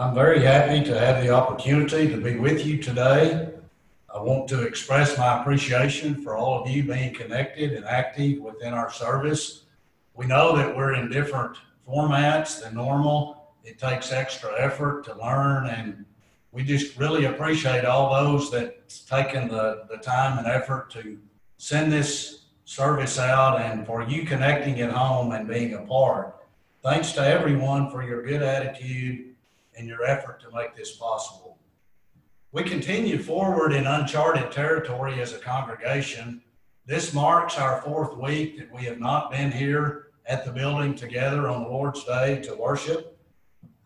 I'm very happy to have the opportunity to be with you today. I want to express my appreciation for all of you being connected and active within our service. We know that we're in different formats than normal. It takes extra effort to learn, and we just really appreciate all those that's taken the, the time and effort to send this service out and for you connecting at home and being a part. Thanks to everyone for your good attitude and your effort to make this possible. We continue forward in uncharted territory as a congregation. This marks our fourth week that we have not been here at the building together on the Lord's Day to worship.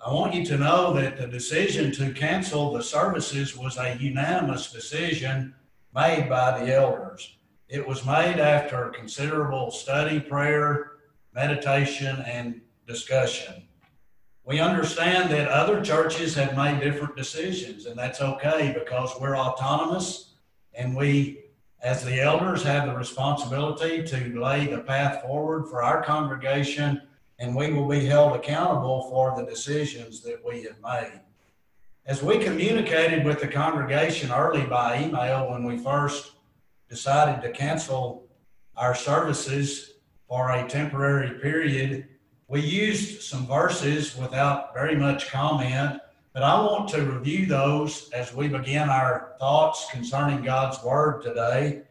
I want you to know that the decision to cancel the services was a unanimous decision made by the elders. It was made after considerable study, prayer, meditation, and discussion. We understand that other churches have made different decisions, and that's okay because we're autonomous and we, as the elders, have the responsibility to lay the path forward for our congregation, and we will be held accountable for the decisions that we have made. As we communicated with the congregation early by email when we first decided to cancel our services for a temporary period, we used some verses without very much comment, but I want to review those as we begin our thoughts concerning God's Word today.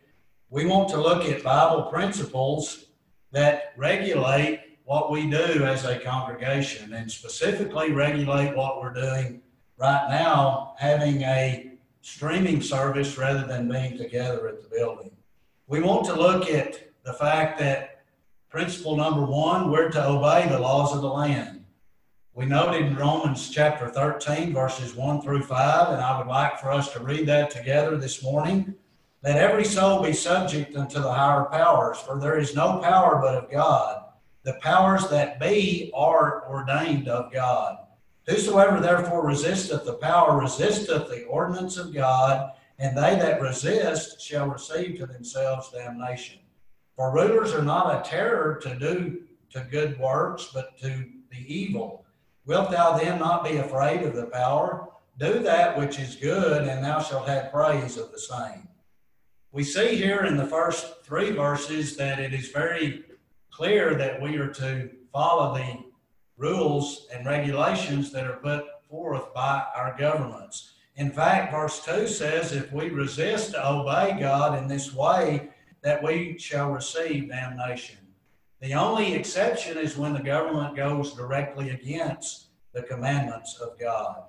We want to look at Bible principles that regulate what we do as a congregation and specifically regulate what we're doing right now, having a streaming service rather than being together at the building. We want to look at the fact that Principle number one, we're to obey the laws of the land. We noted in Romans chapter 13, verses 1 through 5, and I would like for us to read that together this morning. Let every soul be subject unto the higher powers, for there is no power but of God. The powers that be are ordained of God. Whosoever therefore resisteth the power resisteth the ordinance of God, and they that resist shall receive to themselves damnation. For rulers are not a terror to do to good works, but to the evil. Wilt thou then not be afraid of the power? Do that which is good, and thou shalt have praise of the same. We see here in the first three verses that it is very clear that we are to follow the rules and regulations that are put forth by our governments. In fact, verse 2 says if we resist to obey God in this way, that we shall receive damnation. The only exception is when the government goes directly against the commandments of God.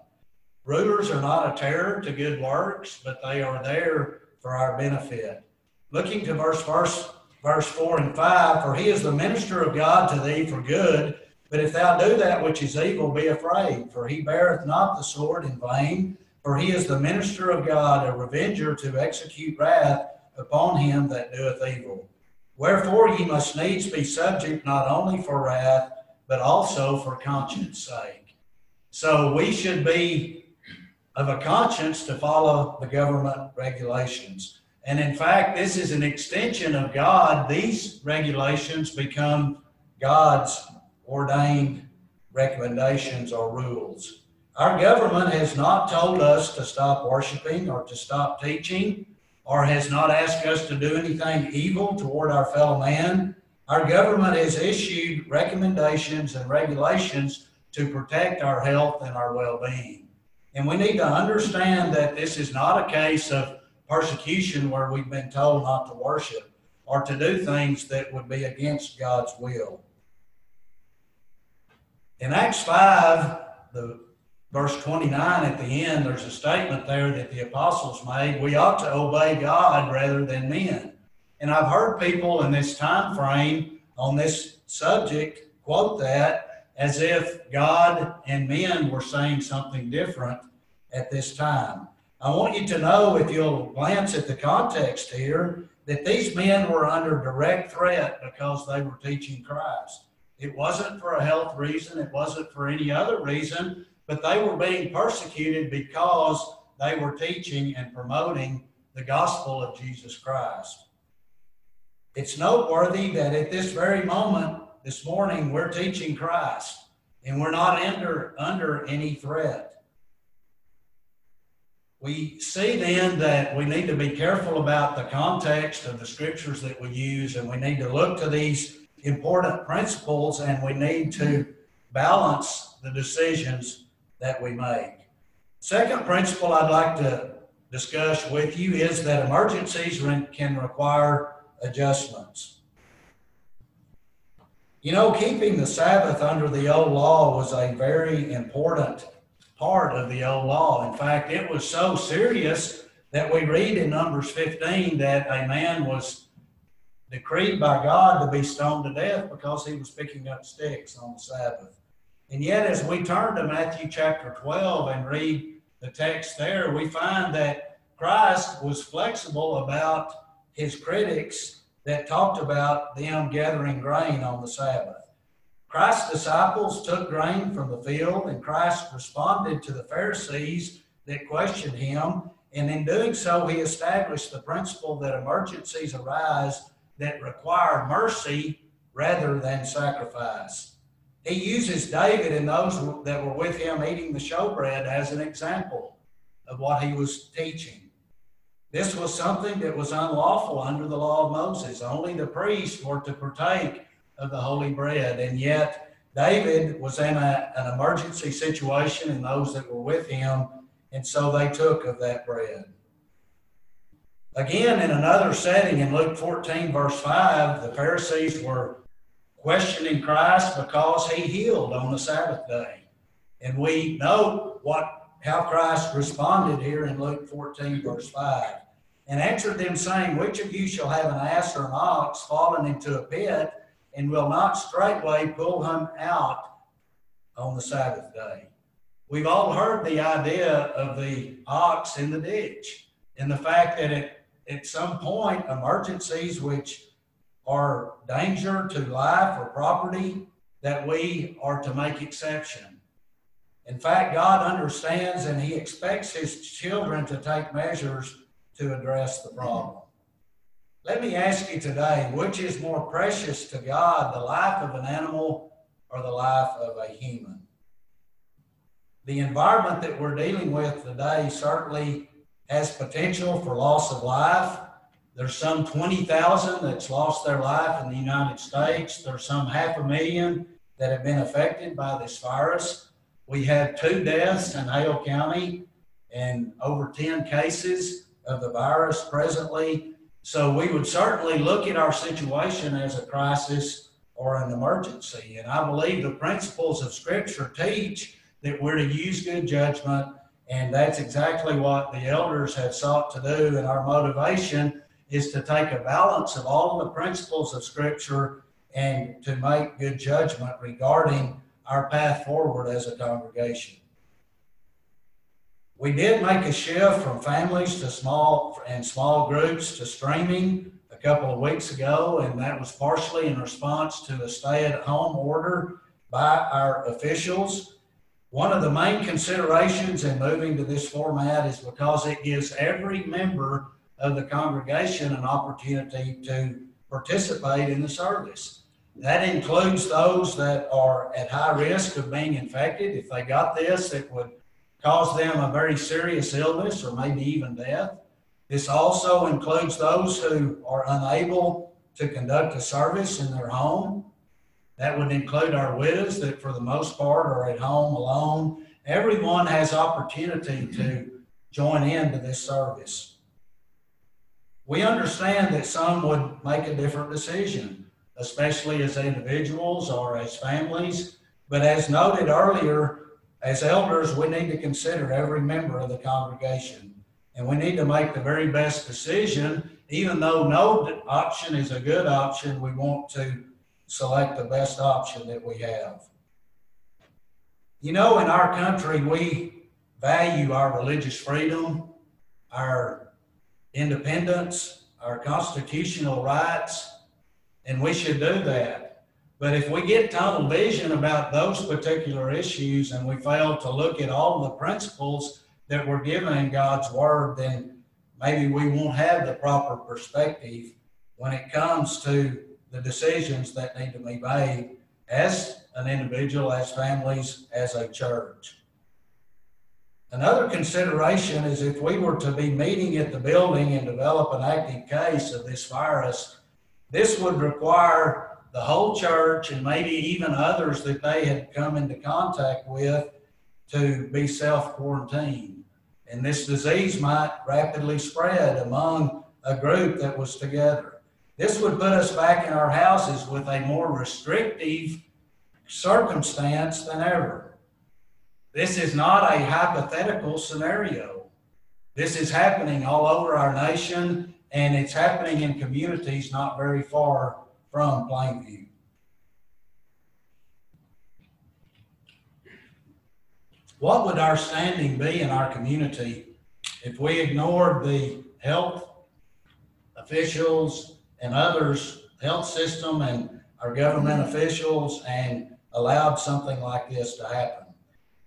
Rulers are not a terror to good works, but they are there for our benefit. Looking to verse, verse, verse 4 and 5 For he is the minister of God to thee for good, but if thou do that which is evil, be afraid, for he beareth not the sword in vain, for he is the minister of God, a revenger to execute wrath upon him that doeth evil. Wherefore ye must needs be subject not only for wrath, but also for conscience sake. So we should be of a conscience to follow the government regulations. And in fact, this is an extension of God. These regulations become God's ordained recommendations or rules. Our government has not told us to stop worshiping or to stop teaching or has not asked us to do anything evil toward our fellow man. Our government has issued recommendations and regulations to protect our health and our well being. And we need to understand that this is not a case of persecution where we've been told not to worship or to do things that would be against God's will. In Acts 5, the verse 29 at the end, there's a statement there that the apostles made. We ought to obey God rather than men. And I've heard people in this time frame on this subject quote that as if God and men were saying something different at this time. I want you to know, if you'll glance at the context here, that these men were under direct threat because they were teaching Christ. It wasn't for a health reason, it wasn't for any other reason but they were being persecuted because they were teaching and promoting the gospel of Jesus Christ. It's noteworthy that at this very moment, this morning, we're teaching Christ and we're not under, under any threat. we see then that we need to be careful about the context of the scriptures that we use, and we need to look to these important principles, and we need to balance the decisions that we make. Second principle I'd like to discuss with you is that emergencies can require adjustments. You know, keeping the Sabbath under the old law was a very important part of the old law. In fact, it was so serious that we read in Numbers 15 that a man was decreed by God to be stoned to death because he was picking up sticks on the Sabbath. And yet, as we turn to Matthew chapter 12 and read the text there, we find that Christ was flexible about his critics that talked about them gathering grain on the Sabbath. Christ's disciples took grain from the field, and Christ responded to the Pharisees that questioned him. And in doing so, he established the principle that emergencies arise that require mercy rather than sacrifice. He uses David and those that were with him eating the showbread as an example of what he was teaching. This was something that was unlawful under the law of Moses. Only the priests were to partake of the holy bread. And yet, David was in a, an emergency situation, and those that were with him, and so they took of that bread. Again, in another setting in Luke 14, verse 5, the Pharisees were questioning Christ because he healed on the Sabbath day. And we know what how Christ responded here in Luke 14, verse 5. And answered them, saying, Which of you shall have an ass or an ox fallen into a pit? and will not straightway pull him out on the Sabbath day. We've all heard the idea of the ox in the ditch and the fact that it, at some point, emergencies which are danger to life or property, that we are to make exception. In fact, God understands and He expects His children to take measures to address the problem. Let me ask you today which is more precious to God, the life of an animal or the life of a human? The environment that we're dealing with today certainly has potential for loss of life. There's some 20,000 that's lost their life in the United States. There's some half a million that have been affected by this virus. We have two deaths in Hale County and over 10 cases of the virus presently so we would certainly look at our situation as a crisis or an emergency. And I believe the principles of Scripture teach that we're to use good judgment. And that's exactly what the elders have sought to do. And our motivation is to take a balance of all the principles of Scripture and to make good judgment regarding our path forward as a congregation. We did make a shift from families to small and small groups to streaming a couple of weeks ago, and that was partially in response to a stay-at-home order by our officials. One of the main considerations in moving to this format is because it gives every member of the congregation an opportunity to participate in the service. That includes those that are at high risk of being infected. If they got this, it would cause them a very serious illness or maybe even death. This also includes those who are unable to conduct a service in their home. That would include our widows that, for the most part, are at home alone. Everyone has opportunity to join into this service. We understand that some would make a different decision, especially as individuals or as families. But as noted earlier, as elders, we need to consider every member of the congregation. And we need to make the very best decision. Even though no option is a good option, we want to select the best option that we have. You know, in our country, we value our religious freedom, our independence, our constitutional rights, and we should do that. But if we get tunnel vision about those particular issues and we fail to look at all the principles that we're given in God's Word, then maybe we won't have the proper perspective when it comes to the decisions that need to be made as an individual, as families, as a church. Another consideration is if we were to be meeting at the building and develop an active case of this virus, this would require the whole church and maybe even others that they had come into contact with to be self quarantined. And this disease might rapidly spread among a group that was together. This would put us back in our houses with a more restrictive circumstance than ever. This is not a hypothetical scenario. This is happening all over our nation, and it's happening in communities not very far from Plainview. What would our standing be in our community if we ignored the health officials and others, health system and our government officials, and allowed something like this to happen?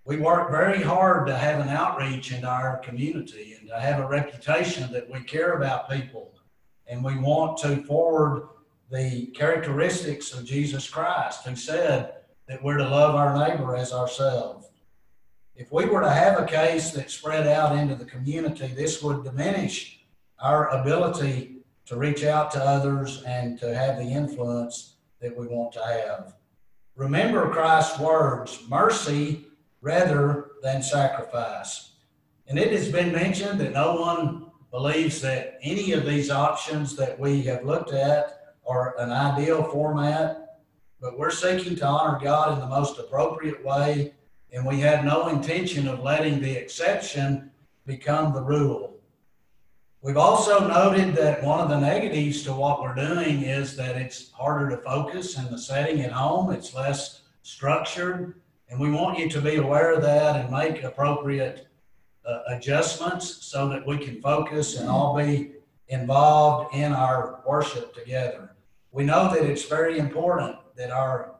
We work very hard to have an outreach into our community and to have a reputation that we care about people and we want to forward the characteristics of Jesus Christ, who said that we're to love our neighbor as ourselves. If we were to have a case that spread out into the community, this would diminish our ability to reach out to others and to have the influence that we want to have. Remember Christ's words mercy rather than sacrifice. And it has been mentioned that no one believes that any of these options that we have looked at are an ideal format, but we're seeking to honor God in the most appropriate way, and we have no intention of letting the exception become the rule. We've also noted that one of the negatives to what we're doing is that it's harder to focus in the setting at home, it's less structured, and we want you to be aware of that and make appropriate uh, adjustments so that we can focus and all be involved in our worship together we know that it's very important that our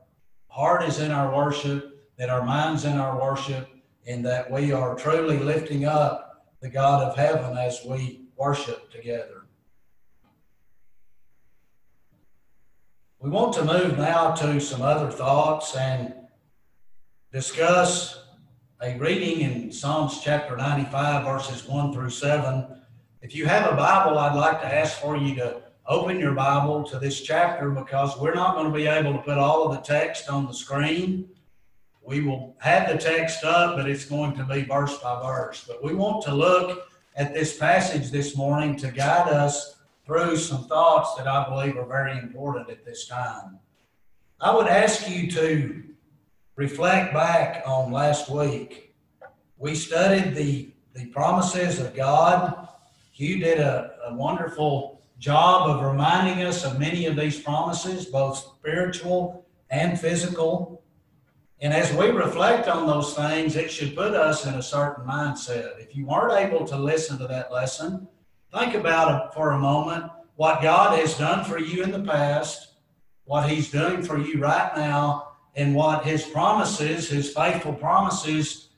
heart is in our worship, that our mind's in our worship, and that we are truly lifting up the God of heaven as we worship together. We want to move now to some other thoughts and discuss a reading in Psalms chapter 95, verses 1 through 7. If you have a Bible, I'd like to ask for you to open your Bible to this chapter because we're not going to be able to put all of the text on the screen. We will have the text up, but it's going to be verse by verse. But we want to look at this passage this morning to guide us through some thoughts that I believe are very important at this time. I would ask you to reflect back on last week. We studied the, the promises of God. Hugh did a, a wonderful job of reminding us of many of these promises, both spiritual and physical. And as we reflect on those things, it should put us in a certain mindset. If you weren't able to listen to that lesson, think about it for a moment what God has done for you in the past, what He's doing for you right now, and what His promises, His faithful promises,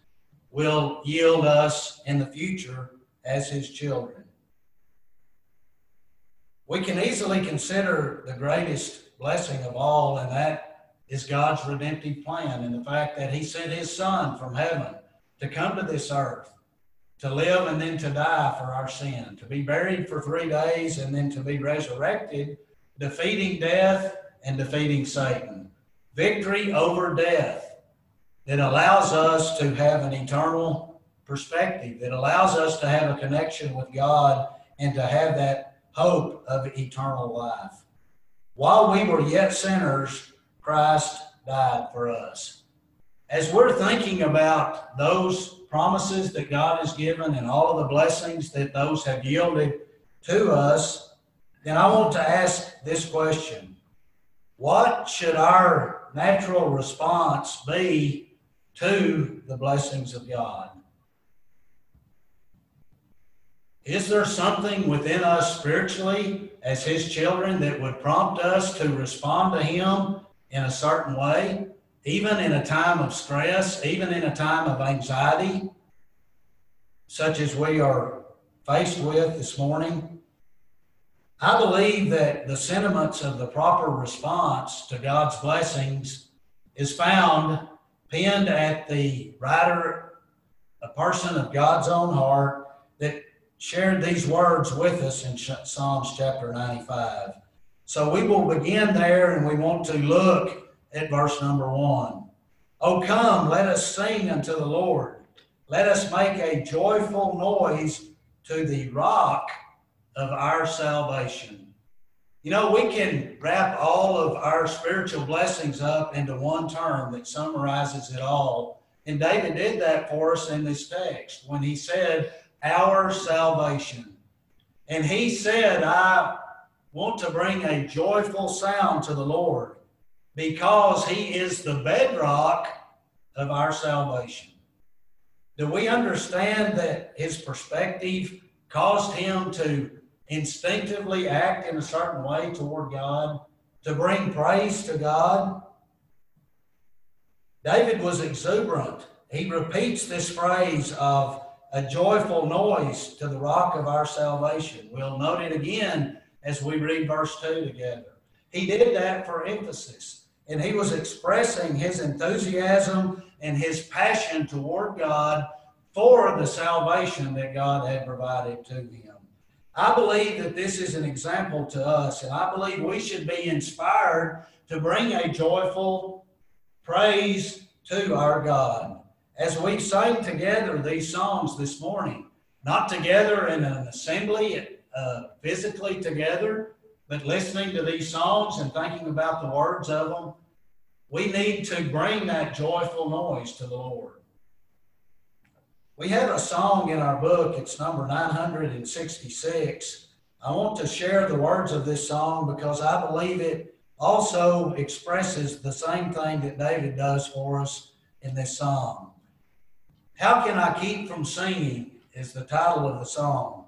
will yield us in the future as His children we can easily consider the greatest blessing of all, and that is God's redemptive plan and the fact that He sent His Son from heaven to come to this earth, to live and then to die for our sin, to be buried for three days and then to be resurrected, defeating death and defeating Satan. Victory over death that allows us to have an eternal perspective, that allows us to have a connection with God and to have that hope of eternal life. While we were yet sinners, Christ died for us. As we're thinking about those promises that God has given and all of the blessings that those have yielded to us, then I want to ask this question What should our natural response be to the blessings of God? Is there something within us spiritually as His children that would prompt us to respond to Him in a certain way, even in a time of stress, even in a time of anxiety, such as we are faced with this morning? I believe that the sentiments of the proper response to God's blessings is found pinned at the writer a person of God's own heart that shared these words with us in Psalms chapter 95. So we will begin there and we want to look at verse number one. Oh, come, let us sing unto the Lord. Let us make a joyful noise to the rock of our salvation. You know, we can wrap all of our spiritual blessings up into one term that summarizes it all. And David did that for us in this text when he said, Our salvation. And he said, I want to bring a joyful sound to the Lord because he is the bedrock of our salvation. Do we understand that his perspective caused him to instinctively act in a certain way toward God, to bring praise to God. David was exuberant. He repeats this phrase of a joyful noise to the rock of our salvation. We'll note it again as we read verse 2 together. He did that for emphasis, and he was expressing his enthusiasm and his passion toward God for the salvation that God had provided to him. I believe that this is an example to us, and I believe we should be inspired to bring a joyful praise to our God. As we sang together these songs this morning, not together in an assembly, uh, physically together, but listening to these songs and thinking about the words of them, we need to bring that joyful noise to the Lord. We have a song in our book, it's number 966. I want to share the words of this song because I believe it also expresses the same thing that David does for us in this song. How Can I Keep From Singing is the title of the song.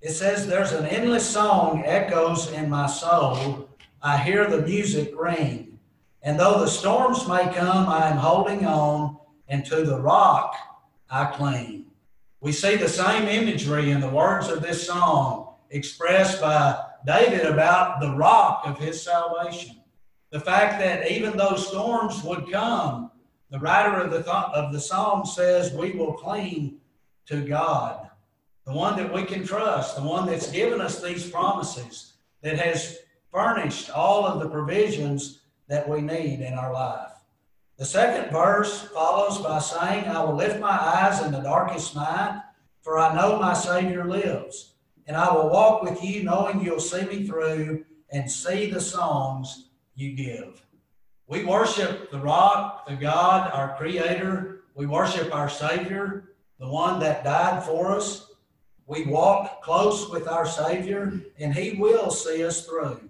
It says, There's an endless song echoes in my soul. I hear the music ring. And though the storms may come, I am holding on, and to the rock I cling. We see the same imagery in the words of this song expressed by David about the rock of his salvation. The fact that even though storms would come, the writer of the, th- of the psalm says, We will cling to God, the one that we can trust, the one that's given us these promises, that has furnished all of the provisions that we need in our life. The second verse follows by saying, I will lift my eyes in the darkest night, for I know my Savior lives. And I will walk with you, knowing you'll see me through and see the songs you give. We worship the rock, the God, our Creator. We worship our Savior, the one that died for us. We walk close with our Savior, and He will see us through.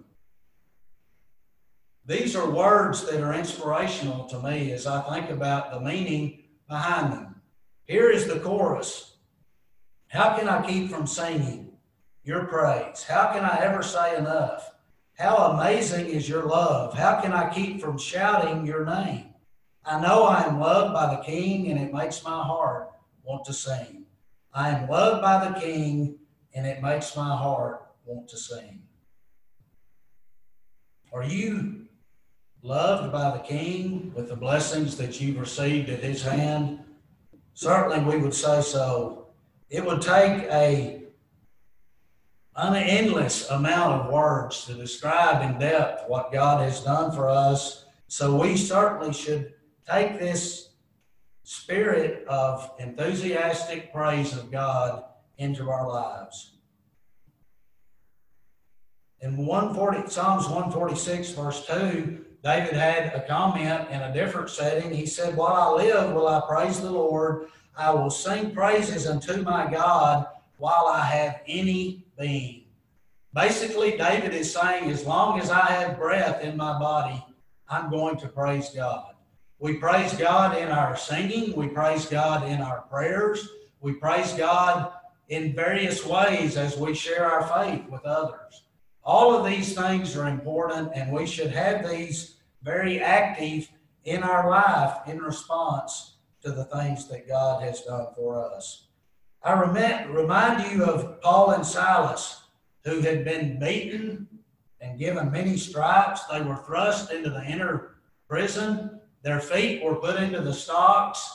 These are words that are inspirational to me as I think about the meaning behind them. Here is the chorus How can I keep from singing your praise? How can I ever say enough? How amazing is your love? How can I keep from shouting your name? I know I am loved by the King, and it makes my heart want to sing. I am loved by the King, and it makes my heart want to sing. Are you loved by the King with the blessings that you've received at his hand? Certainly we would say so. It would take a an endless amount of words to describe in depth what God has done for us. So we certainly should take this spirit of enthusiastic praise of God into our lives. In 140, Psalms 146, verse 2, David had a comment in a different setting. He said, While I live, will I praise the Lord. I will sing praises unto my God while I have any being. Basically, David is saying, As long as I have breath in my body, I'm going to praise God. We praise God in our singing, we praise God in our prayers, we praise God in various ways as we share our faith with others. All of these things are important, and we should have these very active in our life in response to the things that God has done for us. I remind you of Paul and Silas, who had been beaten and given many stripes. They were thrust into the inner prison. Their feet were put into the stocks.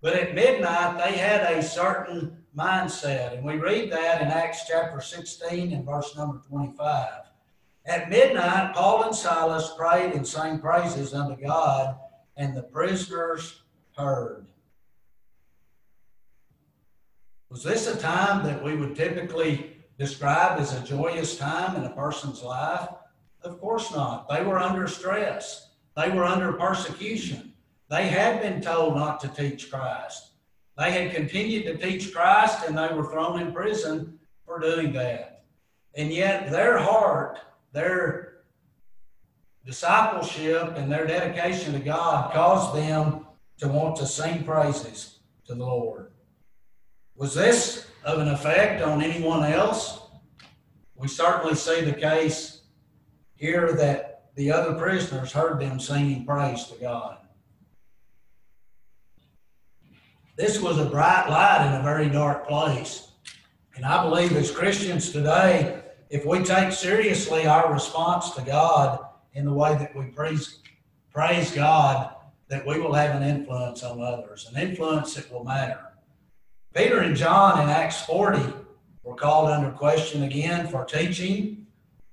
But at midnight, they had a certain mindset. And we read that in Acts chapter 16 and verse number 25. At midnight, Paul and Silas prayed and sang praises unto God, and the prisoners heard. Was this a time that we would typically describe as a joyous time in a person's life? Of course not. They were under stress, they were under persecution. They had been told not to teach Christ. They had continued to teach Christ and they were thrown in prison for doing that. And yet their heart, their discipleship, and their dedication to God caused them to want to sing praises to the Lord. Was this of an effect on anyone else? We certainly see the case here that the other prisoners heard them singing praise to God. This was a bright light in a very dark place. And I believe as Christians today, if we take seriously our response to God in the way that we praise, praise God, that we will have an influence on others, an influence that will matter. Peter and John in Acts 40 were called under question again for teaching.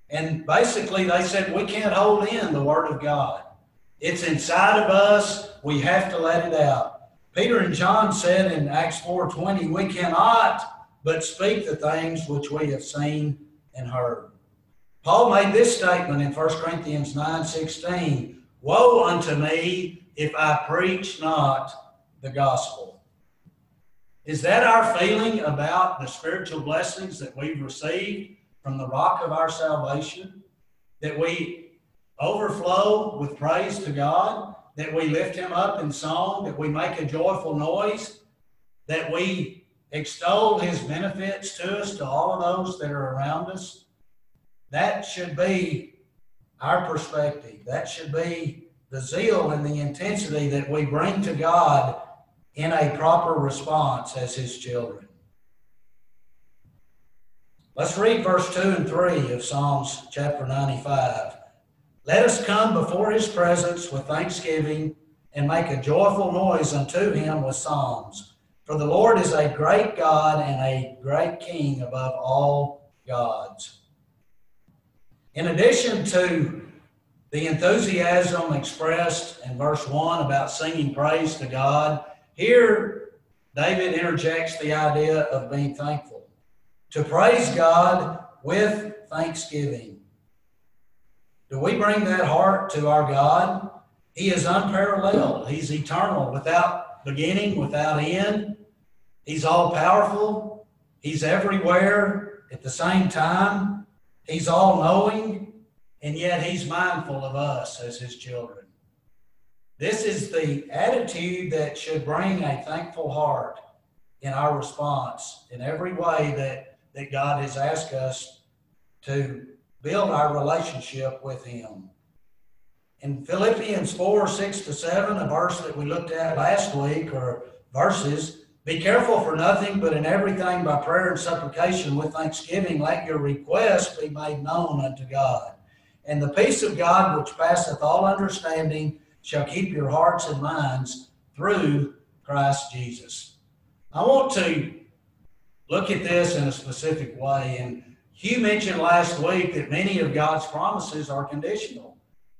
And basically, they said, We can't hold in the Word of God. It's inside of us. We have to let it out. Peter and John said in Acts 4:20, "We cannot but speak the things which we have seen and heard." Paul made this statement in 1 Corinthians 9:16, "Woe unto me if I preach not the gospel." Is that our feeling about the spiritual blessings that we've received from the rock of our salvation? That we overflow with praise to God? That we lift him up in song, that we make a joyful noise, that we extol his benefits to us, to all of those that are around us. That should be our perspective. That should be the zeal and the intensity that we bring to God in a proper response as his children. Let's read verse 2 and 3 of Psalms chapter 95. Let us come before his presence with thanksgiving and make a joyful noise unto him with psalms. For the Lord is a great God and a great King above all gods. In addition to the enthusiasm expressed in verse 1 about singing praise to God, here David interjects the idea of being thankful. To praise God with thanksgiving. Do we bring that heart to our God? He is unparalleled. He's eternal, without beginning, without end. He's all powerful. He's everywhere at the same time. He's all knowing, and yet He's mindful of us as His children. This is the attitude that should bring a thankful heart in our response in every way that, that God has asked us to build our relationship with Him. In Philippians 4 6 to 7, a verse that we looked at last week, or verses, be careful for nothing, but in everything by prayer and supplication with thanksgiving, let your requests be made known unto God. And the peace of God, which passeth all understanding, shall keep your hearts and minds through Christ Jesus. I want to look at this in a specific way. And Hugh mentioned last week that many of God's promises are conditional.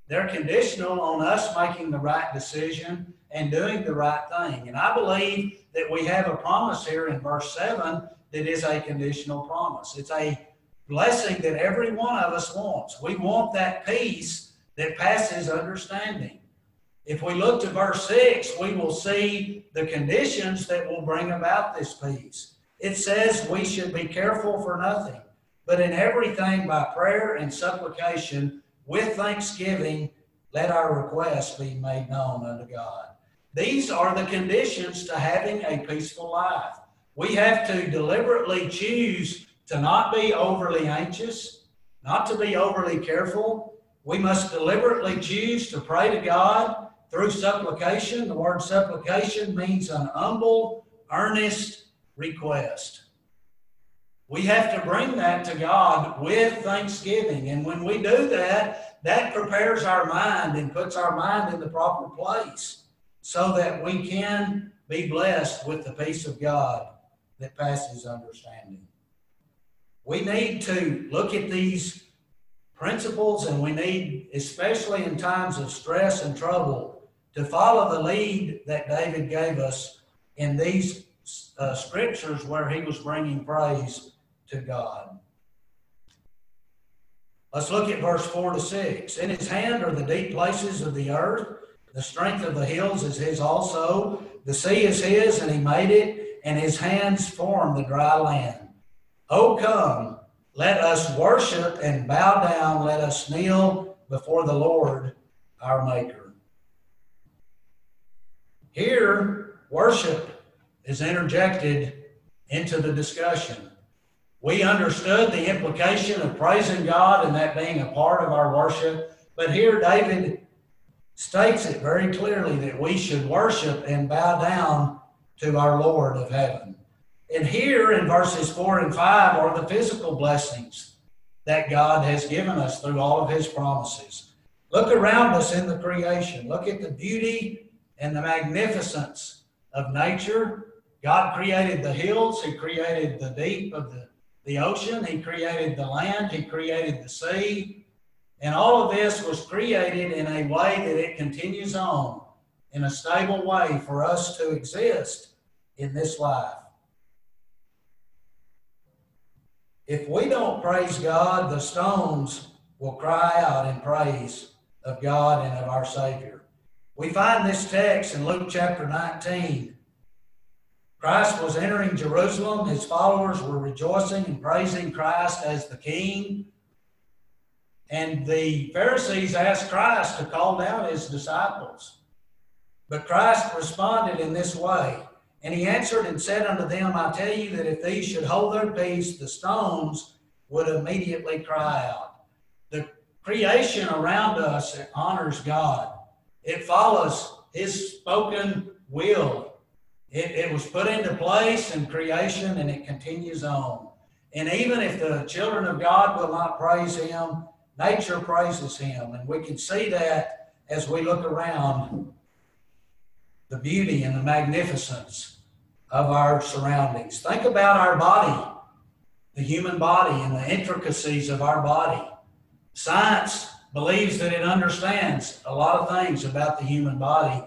They're conditional on us making the right decision and doing the right thing. And I believe that we have a promise here in verse 7 that is a conditional promise. It's a blessing that every one of us wants. We want that peace that passes understanding. If we look to verse 6, we will see the conditions that will bring about this peace. It says we should be careful for nothing but in everything by prayer and supplication with thanksgiving, let our requests be made known unto God. These are the conditions to having a peaceful life. We have to deliberately choose to not be overly anxious, not to be overly careful. We must deliberately choose to pray to God through supplication. The word supplication means an humble, earnest request. We have to bring that to God with thanksgiving. And when we do that, that prepares our mind and puts our mind in the proper place so that we can be blessed with the peace of God that passes understanding. We need to look at these principles and we need, especially in times of stress and trouble, to follow the lead that David gave us in these uh, scriptures where he was bringing praise to God. Let's look at verse 4 to 6. In his hand are the deep places of the earth, the strength of the hills is his also. The sea is his, and he made it, and his hands formed the dry land. Oh, come, let us worship and bow down. Let us kneel before the Lord our Maker. Here, worship is interjected into the discussion. We understood the implication of praising God and that being a part of our worship, but here David states it very clearly that we should worship and bow down to our Lord of heaven. And here in verses 4 and 5 are the physical blessings that God has given us through all of his promises. Look around us in the creation. Look at the beauty and the magnificence of nature. God created the hills, He created the deep of the, the ocean, He created the land, He created the sea. And all of this was created in a way that it continues on in a stable way for us to exist in this life. If we don't praise God, the stones will cry out in praise of God and of our Savior. We find this text in Luke chapter 19. Christ was entering Jerusalem. His followers were rejoicing and praising Christ as the King. And the Pharisees asked Christ to call down his disciples. But Christ responded in this way and he answered and said unto them, I tell you that if these should hold their peace, the stones would immediately cry out. The creation around us honors God. It follows his spoken will. It, it was put into place in creation and it continues on. And even if the children of God will not praise him, nature praises him. And we can see that as we look around the beauty and the magnificence of our surroundings. Think about our body, the human body, and the intricacies of our body. Science believes that it understands a lot of things about the human body.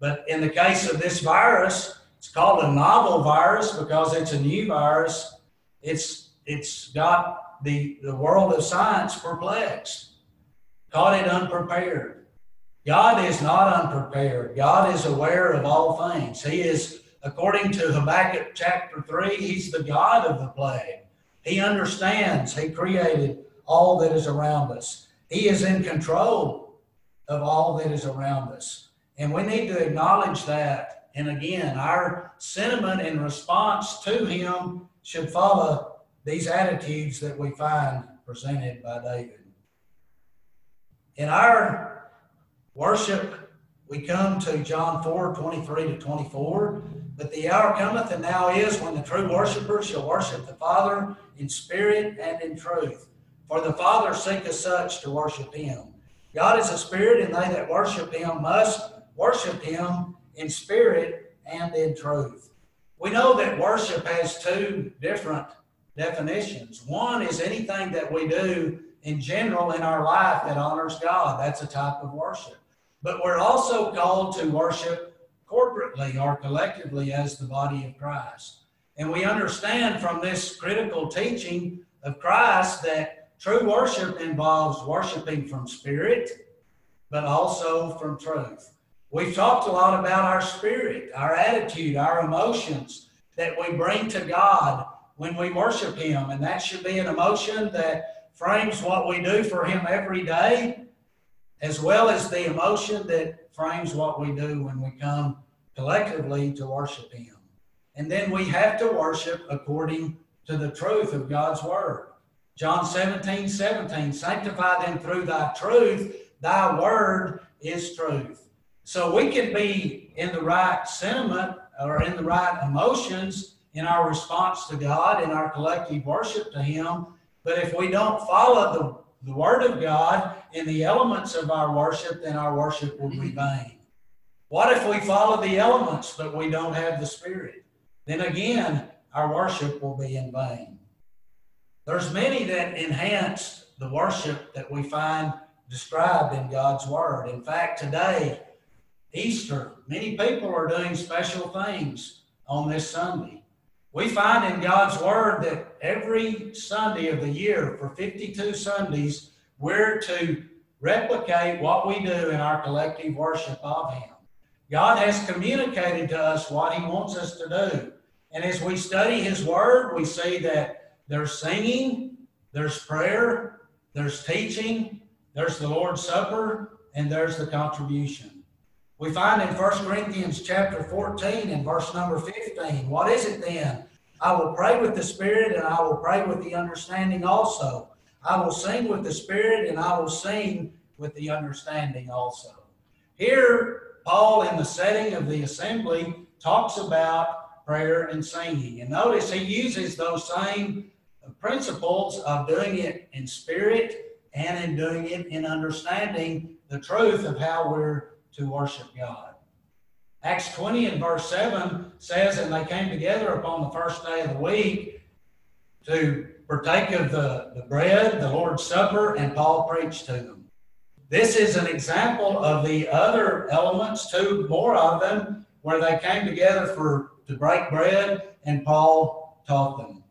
But in the case of this virus, it's called a novel virus because it's a new virus. It's it's got the, the world of science perplexed, caught it unprepared. God is not unprepared. God is aware of all things. He is According to Habakkuk chapter 3, he's the God of the plague. He understands, he created all that is around us. He is in control of all that is around us. And we need to acknowledge that. And again, our sentiment in response to him should follow these attitudes that we find presented by David. In our worship, we come to John 4 23 to 24. But the hour cometh, and now is, when the true worshippers shall worship the Father in spirit and in truth. For the Father seeketh such to worship him. God is a spirit, and they that worship him must worship him in spirit and in truth. We know that worship has two different definitions. One is anything that we do in general in our life that honors God. That's a type of worship. But we're also called to worship corporately or collectively as the body of Christ. And we understand from this critical teaching of Christ that true worship involves worshiping from spirit, but also from truth. We've talked a lot about our spirit, our attitude, our emotions that we bring to God when we worship Him. And that should be an emotion that frames what we do for Him every day, as well as the emotion that frames what we do when we come collectively to worship Him. And then we have to worship according to the truth of God's Word. John 17, 17, sanctify them through thy truth, thy word is truth. So we can be in the right sentiment or in the right emotions in our response to God, in our collective worship to Him. But if we don't follow the, the Word of God in the elements of our worship, then our worship will be mm-hmm. vain. What if we follow the elements but we don't have the Spirit? Then again, our worship will be in vain. There's many that enhance the worship that we find described in God's Word. In fact, today, Easter, many people are doing special things on this Sunday. We find in God's Word that every Sunday of the year, for 52 Sundays, we're to replicate what we do in our collective worship of Him. God has communicated to us what He wants us to do. And as we study His Word, we see that there's singing, there's prayer, there's teaching, there's the Lord's Supper, and there's the contribution. We find in 1 Corinthians chapter 14 and verse number 15, what is it then? I will pray with the Spirit and I will pray with the understanding also. I will sing with the Spirit and I will sing with the understanding also. Here, Paul, in the setting of the assembly, talks about prayer and singing. And notice he uses those same principles of doing it in spirit and in doing it in understanding the truth of how we're to worship God. Acts 20 and verse 7 says, And they came together upon the first day of the week to partake of the, the bread, the Lord's Supper, and Paul preached to them. This is an example of the other elements, two more of them, where they came together for to break bread and Paul taught them.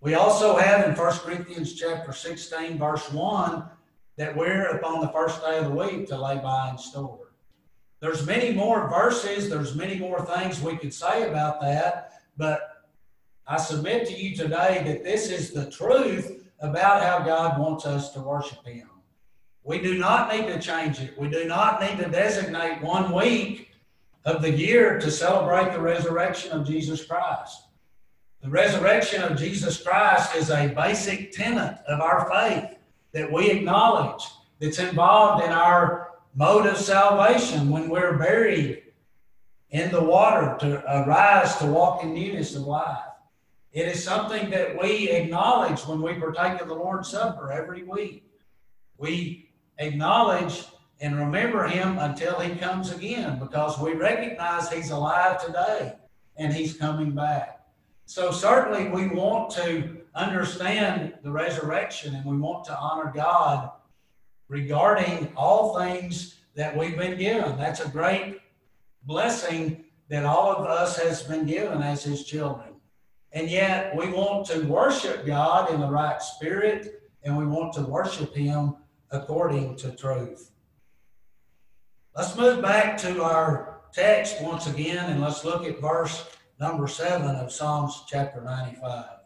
We also have in 1 Corinthians chapter 16, verse 1, that we're upon the first day of the week to lay by and store. There's many more verses, there's many more things we could say about that, but I submit to you today that this is the truth about how God wants us to worship Him. We do not need to change it. We do not need to designate one week of the year to celebrate the resurrection of Jesus Christ. The resurrection of Jesus Christ is a basic tenet of our faith that we acknowledge, that's involved in our mode of salvation when we're buried in the water to arise to walk in newness of life. It is something that we acknowledge when we partake of the Lord's Supper every week. We acknowledge and remember him until he comes again because we recognize he's alive today and he's coming back. So, certainly, we want to understand the resurrection and we want to honor God regarding all things that we've been given. That's a great blessing that all of us has been given as his children. And yet we want to worship God in the right spirit and we want to worship him according to truth. Let's move back to our text once again and let's look at verse number 7 of Psalms chapter 95.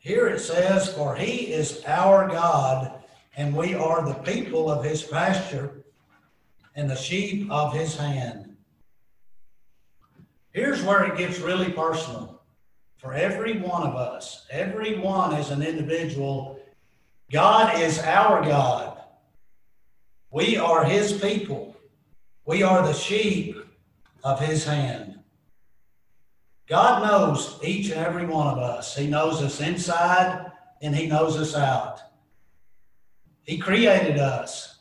Here it says, For he is our God, and we are the people of his pasture and the sheep of his hand. Here's where it gets really personal for every one of us, every one as an individual. God is our God. We are his people. We are the sheep of his hand. God knows each and every one of us. He knows us inside and he knows us out. He created us.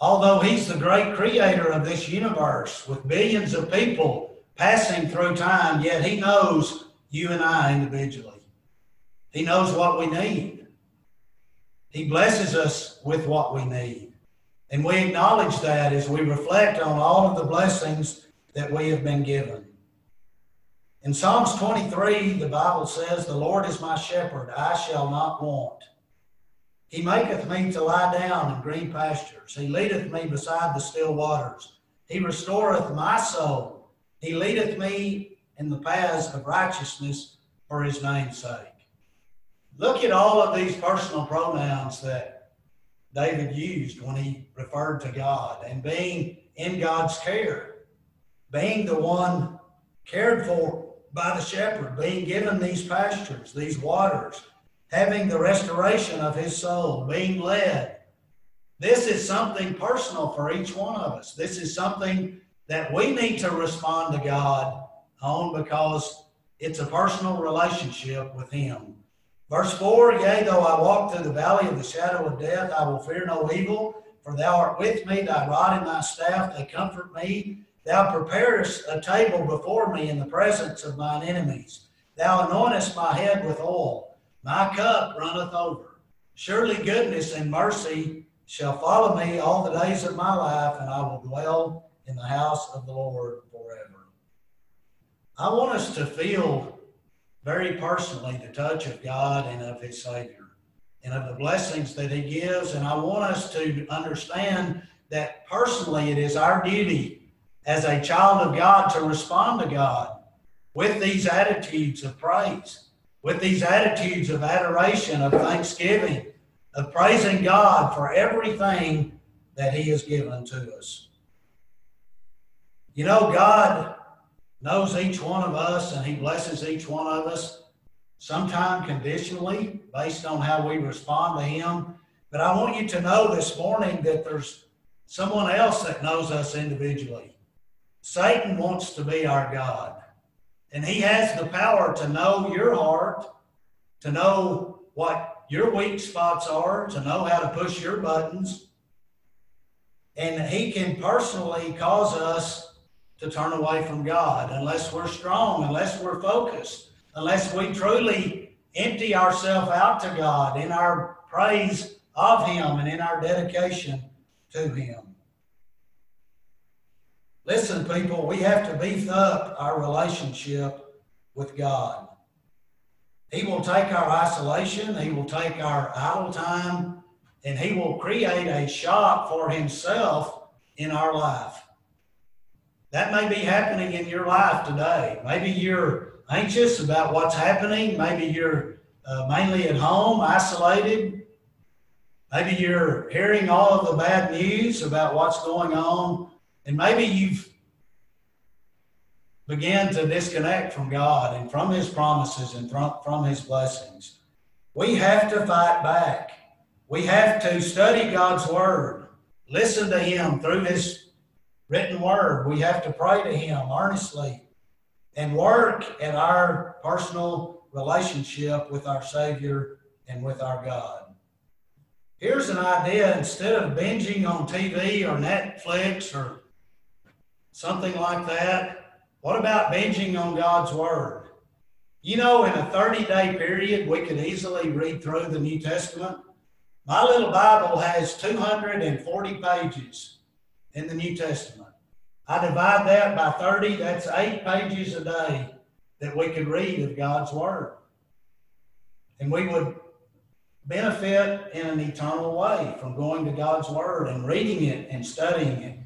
Although he's the great creator of this universe with billions of people passing through time, yet He knows you and I individually. He knows what we need. He blesses us with what we need. And we acknowledge that as we reflect on all of the blessings that we have been given. In Psalms 23, the Bible says, The Lord is my shepherd, I shall not want. He maketh me to lie down in green pastures. He leadeth me beside the still waters. He restoreth my soul. He leadeth me in the paths of righteousness for his name's sake. Look at all of these personal pronouns that David used when he referred to God and being in God's care, being the one cared for by the shepherd, being given these pastures, these waters, having the restoration of his soul, being led. This is something personal for each one of us. This is something that we need to respond to God on because it's a personal relationship with Him. Verse 4 Yea, though I walk through the valley of the shadow of death, I will fear no evil, for thou art with me, thy rod and thy staff, they comfort me. Thou preparest a table before me in the presence of mine enemies. Thou anointest my head with oil, my cup runneth over. Surely goodness and mercy shall follow me all the days of my life, and I will dwell in the house of the Lord forever. I want us to feel very personally the touch of God and of His Savior and of the blessings that He gives. And I want us to understand that personally it is our duty as a child of God to respond to God with these attitudes of praise, with these attitudes of adoration, of thanksgiving, of praising God for everything that He has given to us. You know, God knows each one of us and He blesses each one of us, sometime conditionally based on how we respond to Him. But I want you to know this morning that there's someone else that knows us individually. Satan wants to be our God. And he has the power to know your heart, to know what your weak spots are, to know how to push your buttons. And he can personally cause us to turn away from God unless we're strong, unless we're focused, unless we truly empty ourselves out to God in our praise of Him and in our dedication to Him. Listen, people, we have to beef up our relationship with God. He will take our isolation, He will take our idle time, and He will create a shop for Himself in our life. That may be happening in your life today. Maybe you're anxious about what's happening. Maybe you're uh, mainly at home, isolated. Maybe you're hearing all of the bad news about what's going on and maybe you've began to disconnect from God and from His promises and from, His blessings. We have to fight back. We have to study God's Word, listen to Him through His written Word. We have to pray to Him earnestly and work at our personal relationship with our Savior and with our God. Here's an idea instead of binging on TV or Netflix or something like that. What about binging on God's Word? You know, in a 30 day period, we could easily read through the New Testament. My little Bible has 240 pages in the New Testament. I divide that by 30, that's eight pages a day that we could read of God's Word. And we would benefit in an eternal way from going to God's Word and reading it and studying it.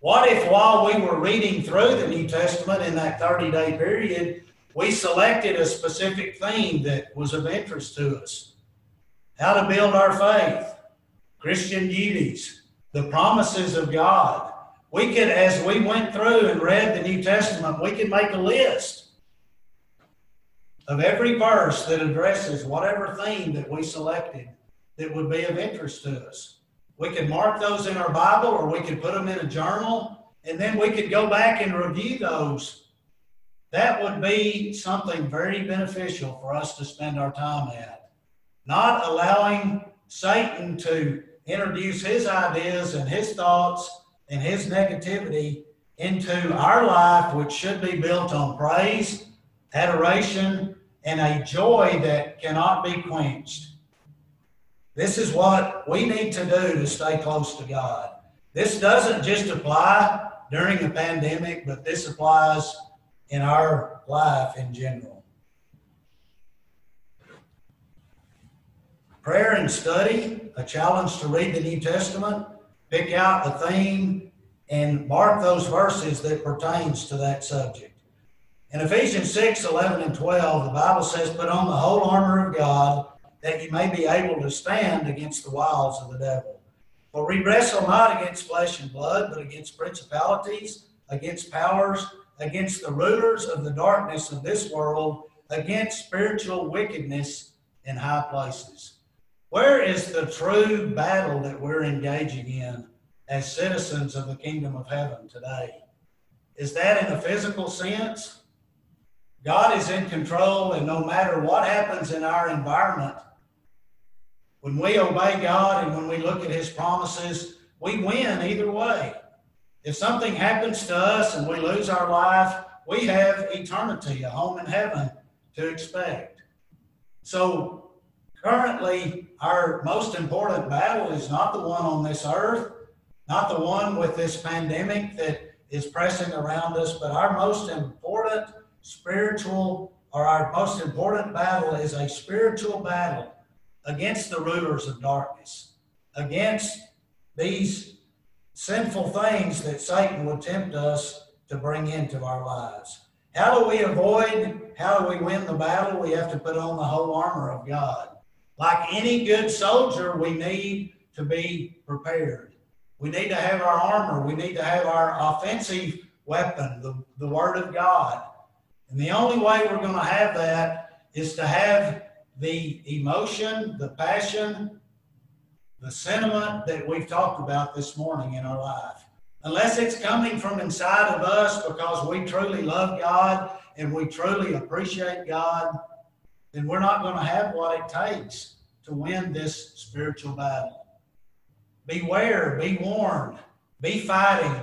What if while we were reading through the New Testament in that 30 day period, we selected a specific theme that was of interest to us? How to build our faith, Christian duties, the promises of God. We could, as we went through and read the New Testament, we could make a list of every verse that addresses whatever theme that we selected that would be of interest to us. We could mark those in our Bible or we could put them in a journal and then we could go back and review those. That would be something very beneficial for us to spend our time at. Not allowing Satan to introduce his ideas and his thoughts and his negativity into our life, which should be built on praise, adoration, and a joy that cannot be quenched. This is what we need to do to stay close to God. This doesn't just apply during the pandemic, but this applies in our life in general. Prayer and study, a challenge to read the New Testament, pick out a theme, and mark those verses that pertains to that subject. In Ephesians 6, 11, and 12, the Bible says, Put on the whole armor of God that you may be able to stand against the wiles of the devil. For we wrestle not against flesh and blood, but against principalities, against powers, against the rulers of the darkness of this world, against spiritual wickedness in high places. Where is the true battle that we're engaging in as citizens of the kingdom of heaven today? Is that in a physical sense? God is in control, and no matter what happens in our environment, when we obey God and when we look at His promises, we win either way. If something happens to us and we lose our life, we have eternity, a home in heaven to expect. So, currently, our most important battle is not the one on this earth, not the one with this pandemic that is pressing around us, but our most important spiritual or our most important battle is a spiritual battle against the rulers of darkness, against these sinful things that Satan would tempt us to bring into our lives. How do we avoid, how do we win the battle? We have to put on the whole armor of God. Like any good soldier, we need to be prepared. We need to have our armor. We need to have our offensive weapon, the, the Word of God. And the only way we're going to have that is to have the emotion, the passion, the sentiment that we've talked about this morning in our life. Unless it's coming from inside of us because we truly love God and we truly appreciate God, then we're not going to have what it takes to win this spiritual battle. Beware, be warned, be fighting.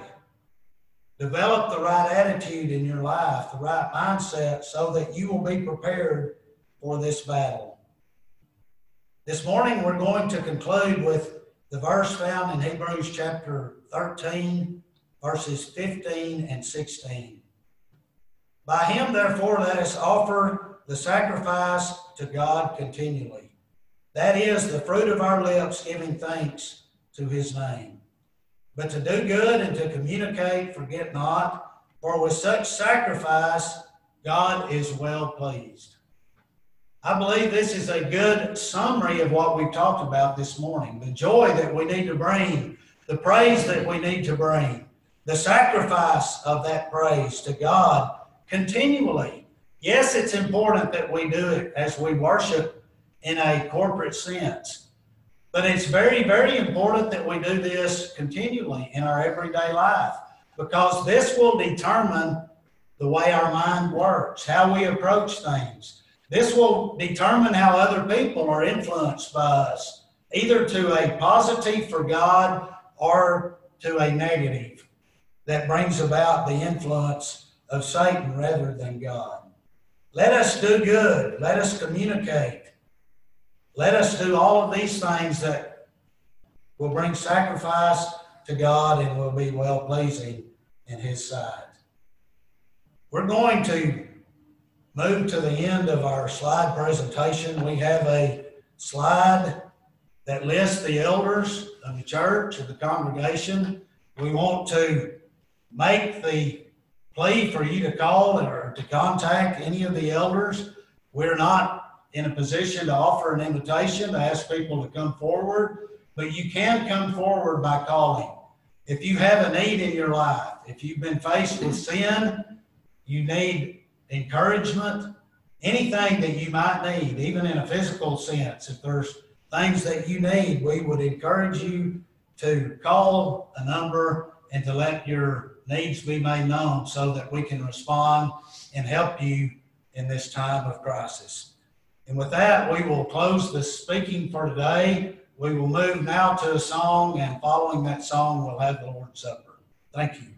Develop the right attitude in your life, the right mindset, so that you will be prepared for this battle. This morning, we're going to conclude with the verse found in Hebrews chapter 13, verses 15 and 16. By him, therefore, let us offer the sacrifice to God continually. That is the fruit of our lips, giving thanks to his name. But to do good and to communicate, forget not, for with such sacrifice, God is well pleased. I believe this is a good summary of what we've talked about this morning. The joy that we need to bring, the praise that we need to bring, the sacrifice of that praise to God continually. Yes, it's important that we do it as we worship in a corporate sense, but it's very, very important that we do this continually in our everyday life because this will determine the way our mind works, how we approach things this will determine how other people are influenced by us, either to a positive for God or to a negative that brings about the influence of Satan rather than God. Let us do good. Let us communicate. Let us do all of these things that will bring sacrifice to God and will be well pleasing in His sight. We're going to move to the end of our slide presentation. We have a slide that lists the elders of the church, of the congregation. We want to make the plea for you to call or to contact any of the elders. We're not in a position to offer an invitation to ask people to come forward, but you can come forward by calling. If you have a need in your life, if you've been faced with sin, you need encouragement, anything that you might need, even in a physical sense. If there's things that you need, we would encourage you to call a number and to let your needs be made known so that we can respond and help you in this time of crisis. And with that, we will close the speaking for today. We will move now to a song, and following that song, we'll have the Lord's Supper. Thank you.